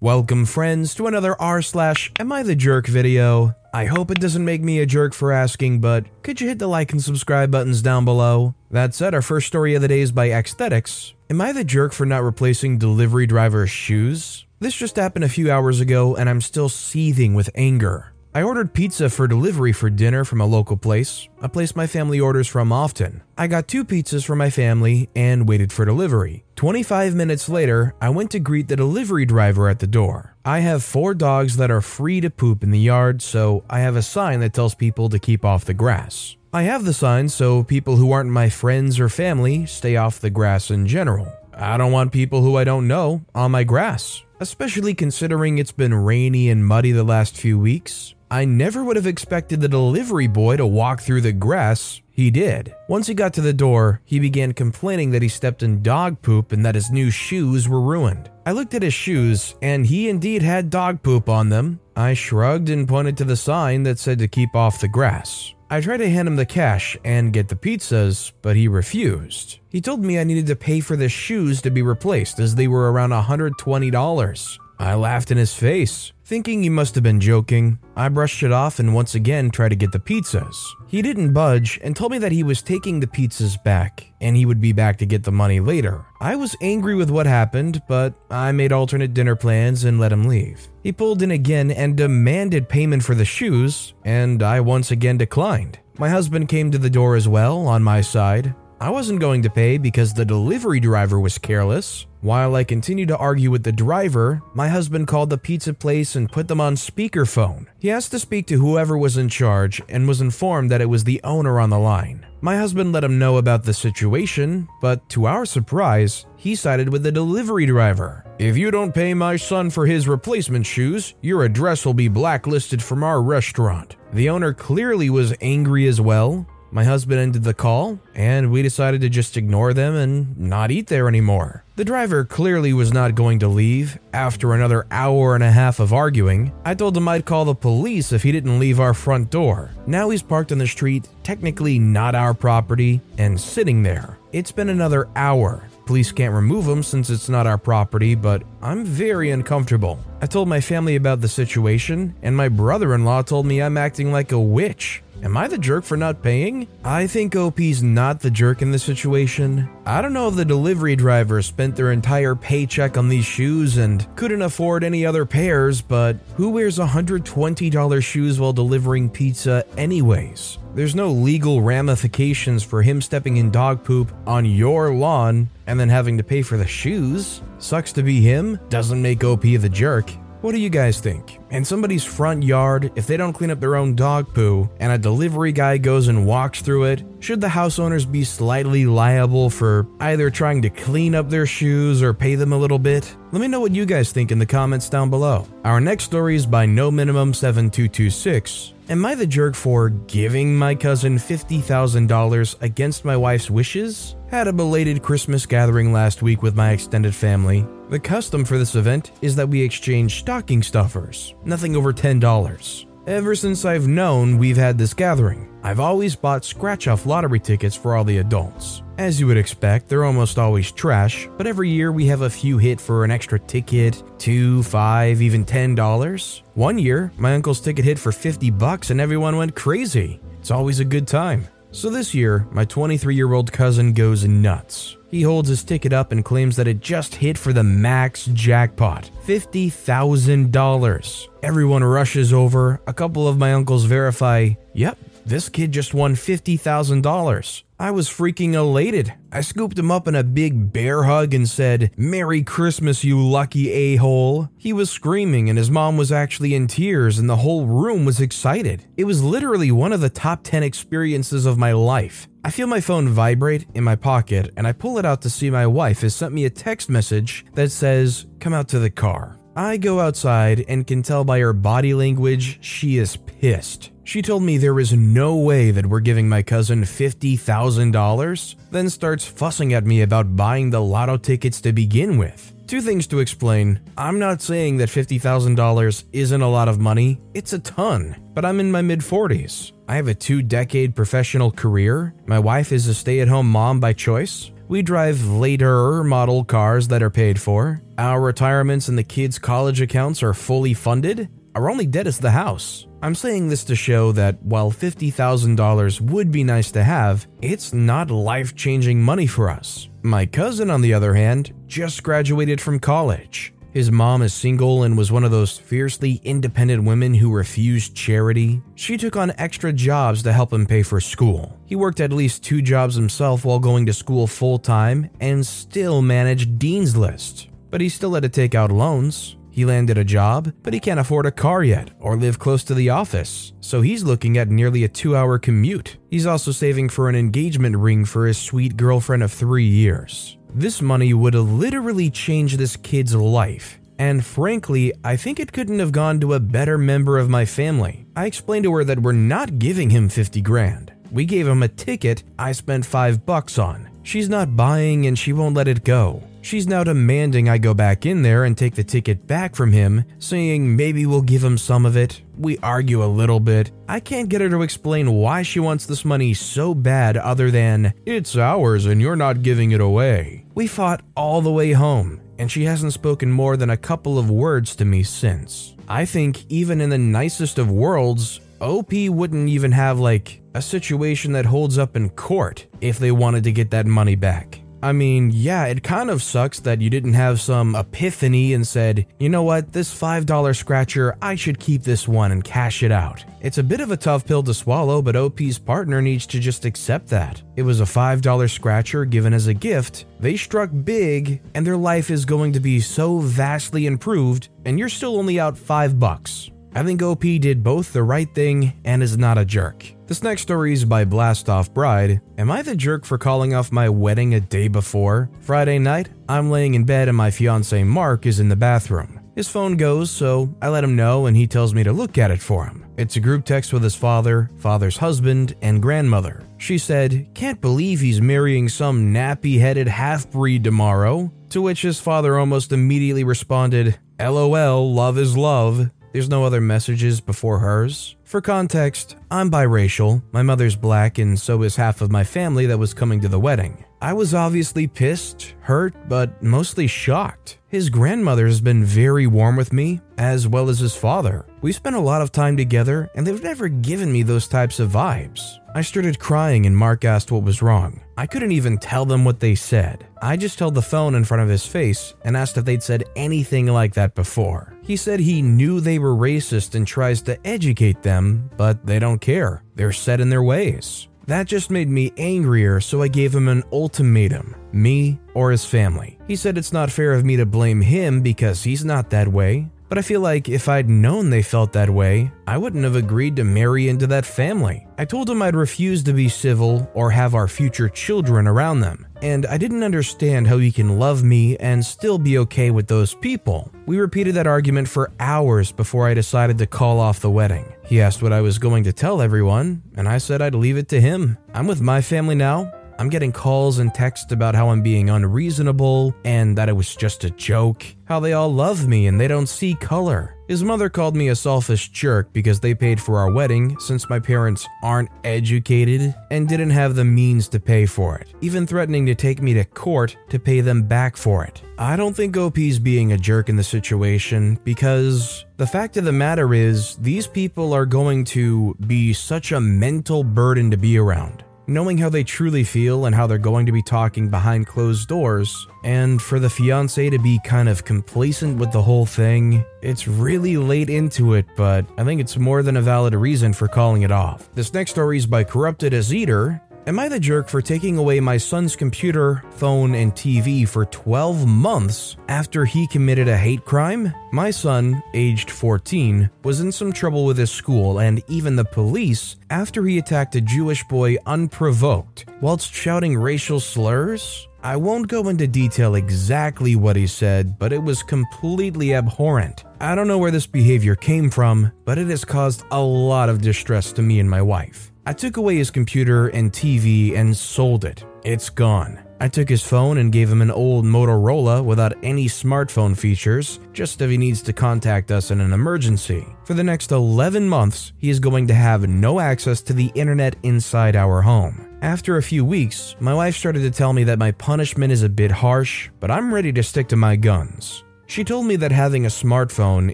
Welcome, friends, to another r slash Am I the Jerk video. I hope it doesn't make me a jerk for asking, but could you hit the like and subscribe buttons down below? That said, our first story of the day is by Aesthetics. Am I the jerk for not replacing delivery driver's shoes? This just happened a few hours ago, and I'm still seething with anger. I ordered pizza for delivery for dinner from a local place, a place my family orders from often. I got two pizzas for my family and waited for delivery. 25 minutes later, I went to greet the delivery driver at the door. I have four dogs that are free to poop in the yard, so I have a sign that tells people to keep off the grass. I have the sign so people who aren't my friends or family stay off the grass in general. I don't want people who I don't know on my grass, especially considering it's been rainy and muddy the last few weeks. I never would have expected the delivery boy to walk through the grass. He did. Once he got to the door, he began complaining that he stepped in dog poop and that his new shoes were ruined. I looked at his shoes, and he indeed had dog poop on them. I shrugged and pointed to the sign that said to keep off the grass. I tried to hand him the cash and get the pizzas, but he refused. He told me I needed to pay for the shoes to be replaced as they were around $120. I laughed in his face, thinking he must have been joking. I brushed it off and once again tried to get the pizzas. He didn't budge and told me that he was taking the pizzas back and he would be back to get the money later. I was angry with what happened, but I made alternate dinner plans and let him leave. He pulled in again and demanded payment for the shoes, and I once again declined. My husband came to the door as well, on my side. I wasn't going to pay because the delivery driver was careless. While I continued to argue with the driver, my husband called the pizza place and put them on speakerphone. He asked to speak to whoever was in charge and was informed that it was the owner on the line. My husband let him know about the situation, but to our surprise, he sided with the delivery driver. If you don't pay my son for his replacement shoes, your address will be blacklisted from our restaurant. The owner clearly was angry as well, my husband ended the call, and we decided to just ignore them and not eat there anymore. The driver clearly was not going to leave. After another hour and a half of arguing, I told him I'd call the police if he didn't leave our front door. Now he's parked on the street, technically not our property, and sitting there. It's been another hour. Police can't remove him since it's not our property, but I'm very uncomfortable. I told my family about the situation, and my brother in law told me I'm acting like a witch. Am I the jerk for not paying? I think OP's not the jerk in this situation. I don't know if the delivery driver spent their entire paycheck on these shoes and couldn't afford any other pairs, but who wears $120 shoes while delivering pizza, anyways? There's no legal ramifications for him stepping in dog poop on your lawn and then having to pay for the shoes. Sucks to be him, doesn't make OP the jerk. What do you guys think? In somebody's front yard, if they don't clean up their own dog poo and a delivery guy goes and walks through it, should the house owners be slightly liable for either trying to clean up their shoes or pay them a little bit? Let me know what you guys think in the comments down below. Our next story is by No Minimum 7226. Am I the jerk for giving my cousin $50,000 against my wife's wishes? Had a belated Christmas gathering last week with my extended family. The custom for this event is that we exchange stocking stuffers, nothing over $10. Ever since I've known we've had this gathering, I've always bought scratch off lottery tickets for all the adults. As you would expect, they're almost always trash, but every year we have a few hit for an extra ticket, two, five, even ten dollars. One year, my uncle's ticket hit for 50 bucks and everyone went crazy. It's always a good time. So this year, my 23 year old cousin goes nuts. He holds his ticket up and claims that it just hit for the max jackpot $50,000. Everyone rushes over. A couple of my uncles verify, yep, this kid just won $50,000. I was freaking elated. I scooped him up in a big bear hug and said, Merry Christmas, you lucky a hole. He was screaming, and his mom was actually in tears, and the whole room was excited. It was literally one of the top 10 experiences of my life. I feel my phone vibrate in my pocket, and I pull it out to see my wife has sent me a text message that says, Come out to the car. I go outside and can tell by her body language she is pissed. She told me there is no way that we're giving my cousin $50,000, then starts fussing at me about buying the lotto tickets to begin with. Two things to explain. I'm not saying that $50,000 isn't a lot of money, it's a ton, but I'm in my mid 40s. I have a two decade professional career. My wife is a stay at home mom by choice. We drive later model cars that are paid for. Our retirements and the kids' college accounts are fully funded. Our only debt is the house. I'm saying this to show that while $50,000 would be nice to have, it's not life changing money for us. My cousin, on the other hand, just graduated from college. His mom is single and was one of those fiercely independent women who refused charity. She took on extra jobs to help him pay for school. He worked at least two jobs himself while going to school full time and still managed Dean's List. But he still had to take out loans. He landed a job, but he can't afford a car yet or live close to the office, so he's looking at nearly a two hour commute. He's also saving for an engagement ring for his sweet girlfriend of three years. This money would literally change this kid's life. And frankly, I think it couldn't have gone to a better member of my family. I explained to her that we're not giving him 50 grand. We gave him a ticket I spent 5 bucks on. She's not buying and she won't let it go. She's now demanding I go back in there and take the ticket back from him, saying maybe we'll give him some of it. We argue a little bit. I can't get her to explain why she wants this money so bad, other than, it's ours and you're not giving it away. We fought all the way home, and she hasn't spoken more than a couple of words to me since. I think even in the nicest of worlds, OP wouldn't even have like a situation that holds up in court if they wanted to get that money back. I mean, yeah, it kind of sucks that you didn't have some epiphany and said, you know what, this $5 scratcher, I should keep this one and cash it out. It's a bit of a tough pill to swallow, but OP's partner needs to just accept that. It was a $5 scratcher given as a gift, they struck big, and their life is going to be so vastly improved, and you're still only out 5 bucks. I think OP did both the right thing and is not a jerk. This next story is by Blastoff Bride. Am I the jerk for calling off my wedding a day before? Friday night, I'm laying in bed and my fiance Mark is in the bathroom. His phone goes, so I let him know and he tells me to look at it for him. It's a group text with his father, father's husband, and grandmother. She said, Can't believe he's marrying some nappy headed half breed tomorrow. To which his father almost immediately responded, LOL, love is love. There's no other messages before hers. For context, I'm biracial, my mother's black, and so is half of my family that was coming to the wedding. I was obviously pissed, hurt, but mostly shocked. His grandmother has been very warm with me, as well as his father. We've spent a lot of time together, and they've never given me those types of vibes. I started crying, and Mark asked what was wrong. I couldn't even tell them what they said. I just held the phone in front of his face and asked if they'd said anything like that before. He said he knew they were racist and tries to educate them, but they don't care. They're set in their ways. That just made me angrier, so I gave him an ultimatum me or his family. He said it's not fair of me to blame him because he's not that way, but I feel like if I'd known they felt that way, I wouldn't have agreed to marry into that family. I told him I'd refuse to be civil or have our future children around them, and I didn't understand how he can love me and still be okay with those people. We repeated that argument for hours before I decided to call off the wedding. He asked what I was going to tell everyone, and I said I'd leave it to him. I'm with my family now, I'm getting calls and texts about how I'm being unreasonable and that it was just a joke, how they all love me and they don't see color. His mother called me a selfish jerk because they paid for our wedding since my parents aren't educated and didn't have the means to pay for it, even threatening to take me to court to pay them back for it. I don't think OP's being a jerk in the situation because the fact of the matter is, these people are going to be such a mental burden to be around knowing how they truly feel and how they're going to be talking behind closed doors, and for the fiance to be kind of complacent with the whole thing, it's really late into it, but I think it's more than a valid reason for calling it off. This next story is by Corrupted as Eater. Am I the jerk for taking away my son's computer, phone, and TV for 12 months after he committed a hate crime? My son, aged 14, was in some trouble with his school and even the police after he attacked a Jewish boy unprovoked whilst shouting racial slurs. I won't go into detail exactly what he said, but it was completely abhorrent. I don't know where this behavior came from, but it has caused a lot of distress to me and my wife. I took away his computer and TV and sold it. It's gone. I took his phone and gave him an old Motorola without any smartphone features, just if he needs to contact us in an emergency. For the next 11 months, he is going to have no access to the internet inside our home. After a few weeks, my wife started to tell me that my punishment is a bit harsh, but I'm ready to stick to my guns. She told me that having a smartphone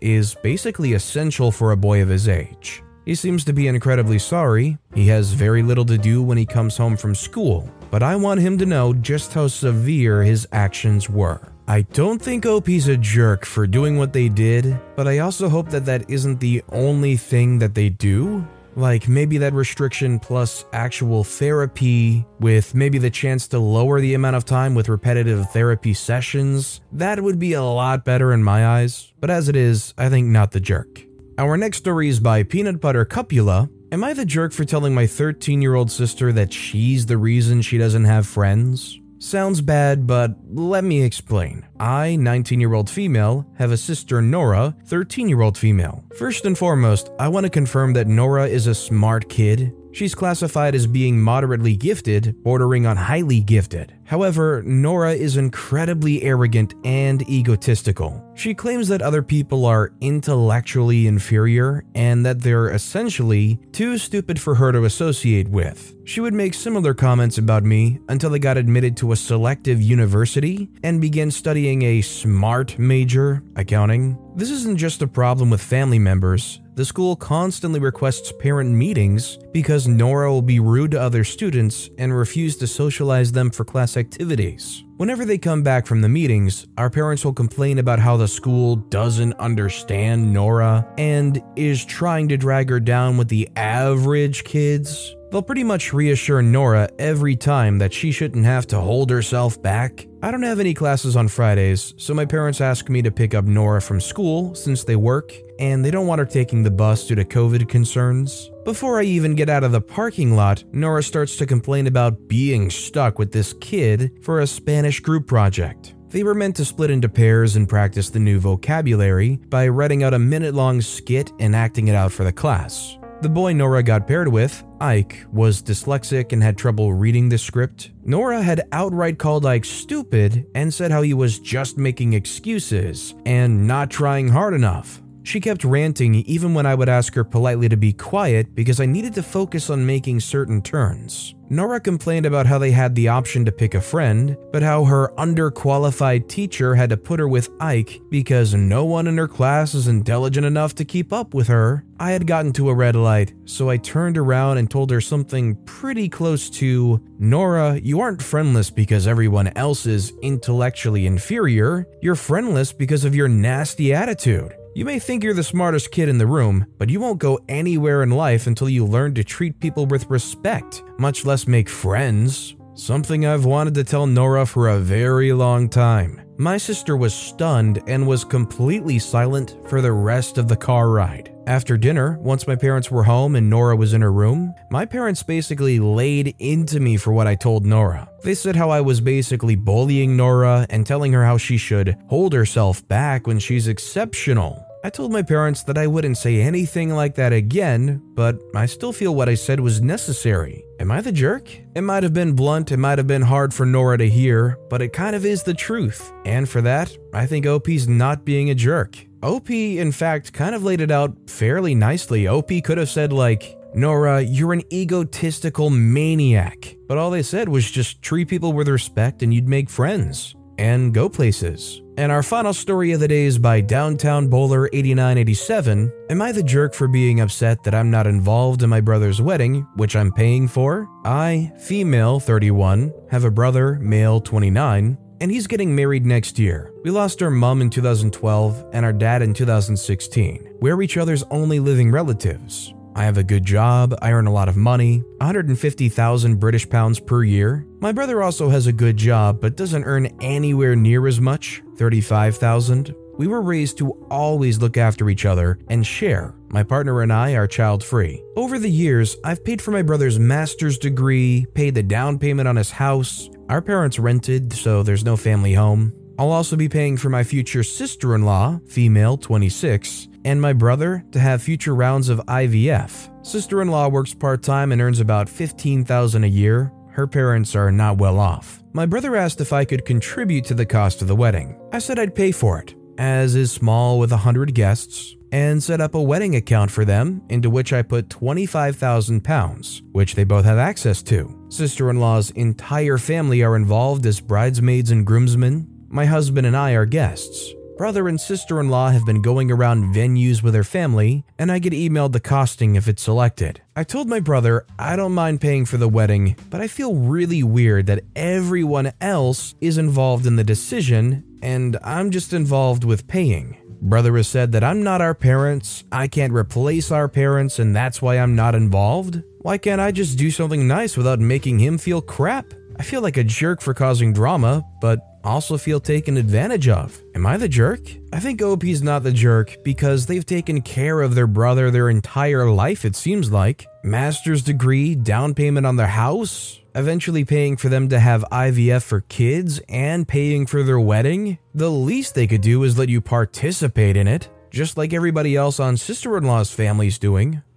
is basically essential for a boy of his age. He seems to be incredibly sorry. He has very little to do when he comes home from school, but I want him to know just how severe his actions were. I don't think OP's a jerk for doing what they did, but I also hope that that isn't the only thing that they do. Like maybe that restriction plus actual therapy, with maybe the chance to lower the amount of time with repetitive therapy sessions. That would be a lot better in my eyes, but as it is, I think not the jerk. Our next story is by Peanut Butter Cupula. Am I the jerk for telling my 13 year old sister that she's the reason she doesn't have friends? Sounds bad, but let me explain. I, 19 year old female, have a sister Nora, 13 year old female. First and foremost, I want to confirm that Nora is a smart kid. She's classified as being moderately gifted, bordering on highly gifted. However, Nora is incredibly arrogant and egotistical. She claims that other people are intellectually inferior and that they're essentially too stupid for her to associate with. She would make similar comments about me until I got admitted to a selective university and began studying a SMART major, accounting. This isn't just a problem with family members, the school constantly requests parent meetings because Nora will be rude to other students and refuse to socialize them for class activities. Whenever they come back from the meetings, our parents will complain about how the school doesn't understand Nora and is trying to drag her down with the average kids. They'll pretty much reassure Nora every time that she shouldn't have to hold herself back. I don't have any classes on Fridays, so my parents ask me to pick up Nora from school since they work, and they don't want her taking the bus due to COVID concerns. Before I even get out of the parking lot, Nora starts to complain about being stuck with this kid for a Spanish group project. They were meant to split into pairs and practice the new vocabulary by writing out a minute long skit and acting it out for the class. The boy Nora got paired with, Ike, was dyslexic and had trouble reading the script. Nora had outright called Ike stupid and said how he was just making excuses and not trying hard enough. She kept ranting even when I would ask her politely to be quiet because I needed to focus on making certain turns. Nora complained about how they had the option to pick a friend, but how her underqualified teacher had to put her with Ike because no one in her class is intelligent enough to keep up with her. I had gotten to a red light, so I turned around and told her something pretty close to Nora, you aren't friendless because everyone else is intellectually inferior, you're friendless because of your nasty attitude. You may think you're the smartest kid in the room, but you won't go anywhere in life until you learn to treat people with respect, much less make friends. Something I've wanted to tell Nora for a very long time. My sister was stunned and was completely silent for the rest of the car ride. After dinner, once my parents were home and Nora was in her room, my parents basically laid into me for what I told Nora. They said how I was basically bullying Nora and telling her how she should hold herself back when she's exceptional. I told my parents that I wouldn't say anything like that again, but I still feel what I said was necessary. Am I the jerk? It might have been blunt, it might have been hard for Nora to hear, but it kind of is the truth. And for that, I think OP's not being a jerk. OP, in fact, kind of laid it out fairly nicely. OP could have said, like, Nora, you're an egotistical maniac. But all they said was just treat people with respect and you'd make friends and go places. And our final story of the day is by Downtown Bowler 8987. Am I the jerk for being upset that I'm not involved in my brother's wedding, which I'm paying for? I, female 31, have a brother, male 29, and he's getting married next year. We lost our mom in 2012 and our dad in 2016. We're each other's only living relatives. I have a good job, I earn a lot of money, 150,000 British pounds per year. My brother also has a good job but doesn't earn anywhere near as much, 35,000. We were raised to always look after each other and share. My partner and I are child free. Over the years, I've paid for my brother's master's degree, paid the down payment on his house. Our parents rented, so there's no family home. I'll also be paying for my future sister in law, female 26, and my brother to have future rounds of IVF. Sister in law works part time and earns about 15,000 a year. Her parents are not well off. My brother asked if I could contribute to the cost of the wedding. I said I'd pay for it, as is small with 100 guests, and set up a wedding account for them into which I put 25,000 pounds, which they both have access to. Sister in law's entire family are involved as bridesmaids and groomsmen. My husband and I are guests. Brother and sister in law have been going around venues with their family, and I get emailed the costing if it's selected. I told my brother I don't mind paying for the wedding, but I feel really weird that everyone else is involved in the decision, and I'm just involved with paying. Brother has said that I'm not our parents, I can't replace our parents, and that's why I'm not involved. Why can't I just do something nice without making him feel crap? I feel like a jerk for causing drama, but also feel taken advantage of. Am I the jerk? I think OP's not the jerk because they've taken care of their brother their entire life, it seems like. Master's degree, down payment on their house, eventually paying for them to have IVF for kids, and paying for their wedding. The least they could do is let you participate in it, just like everybody else on sister in law's family's doing.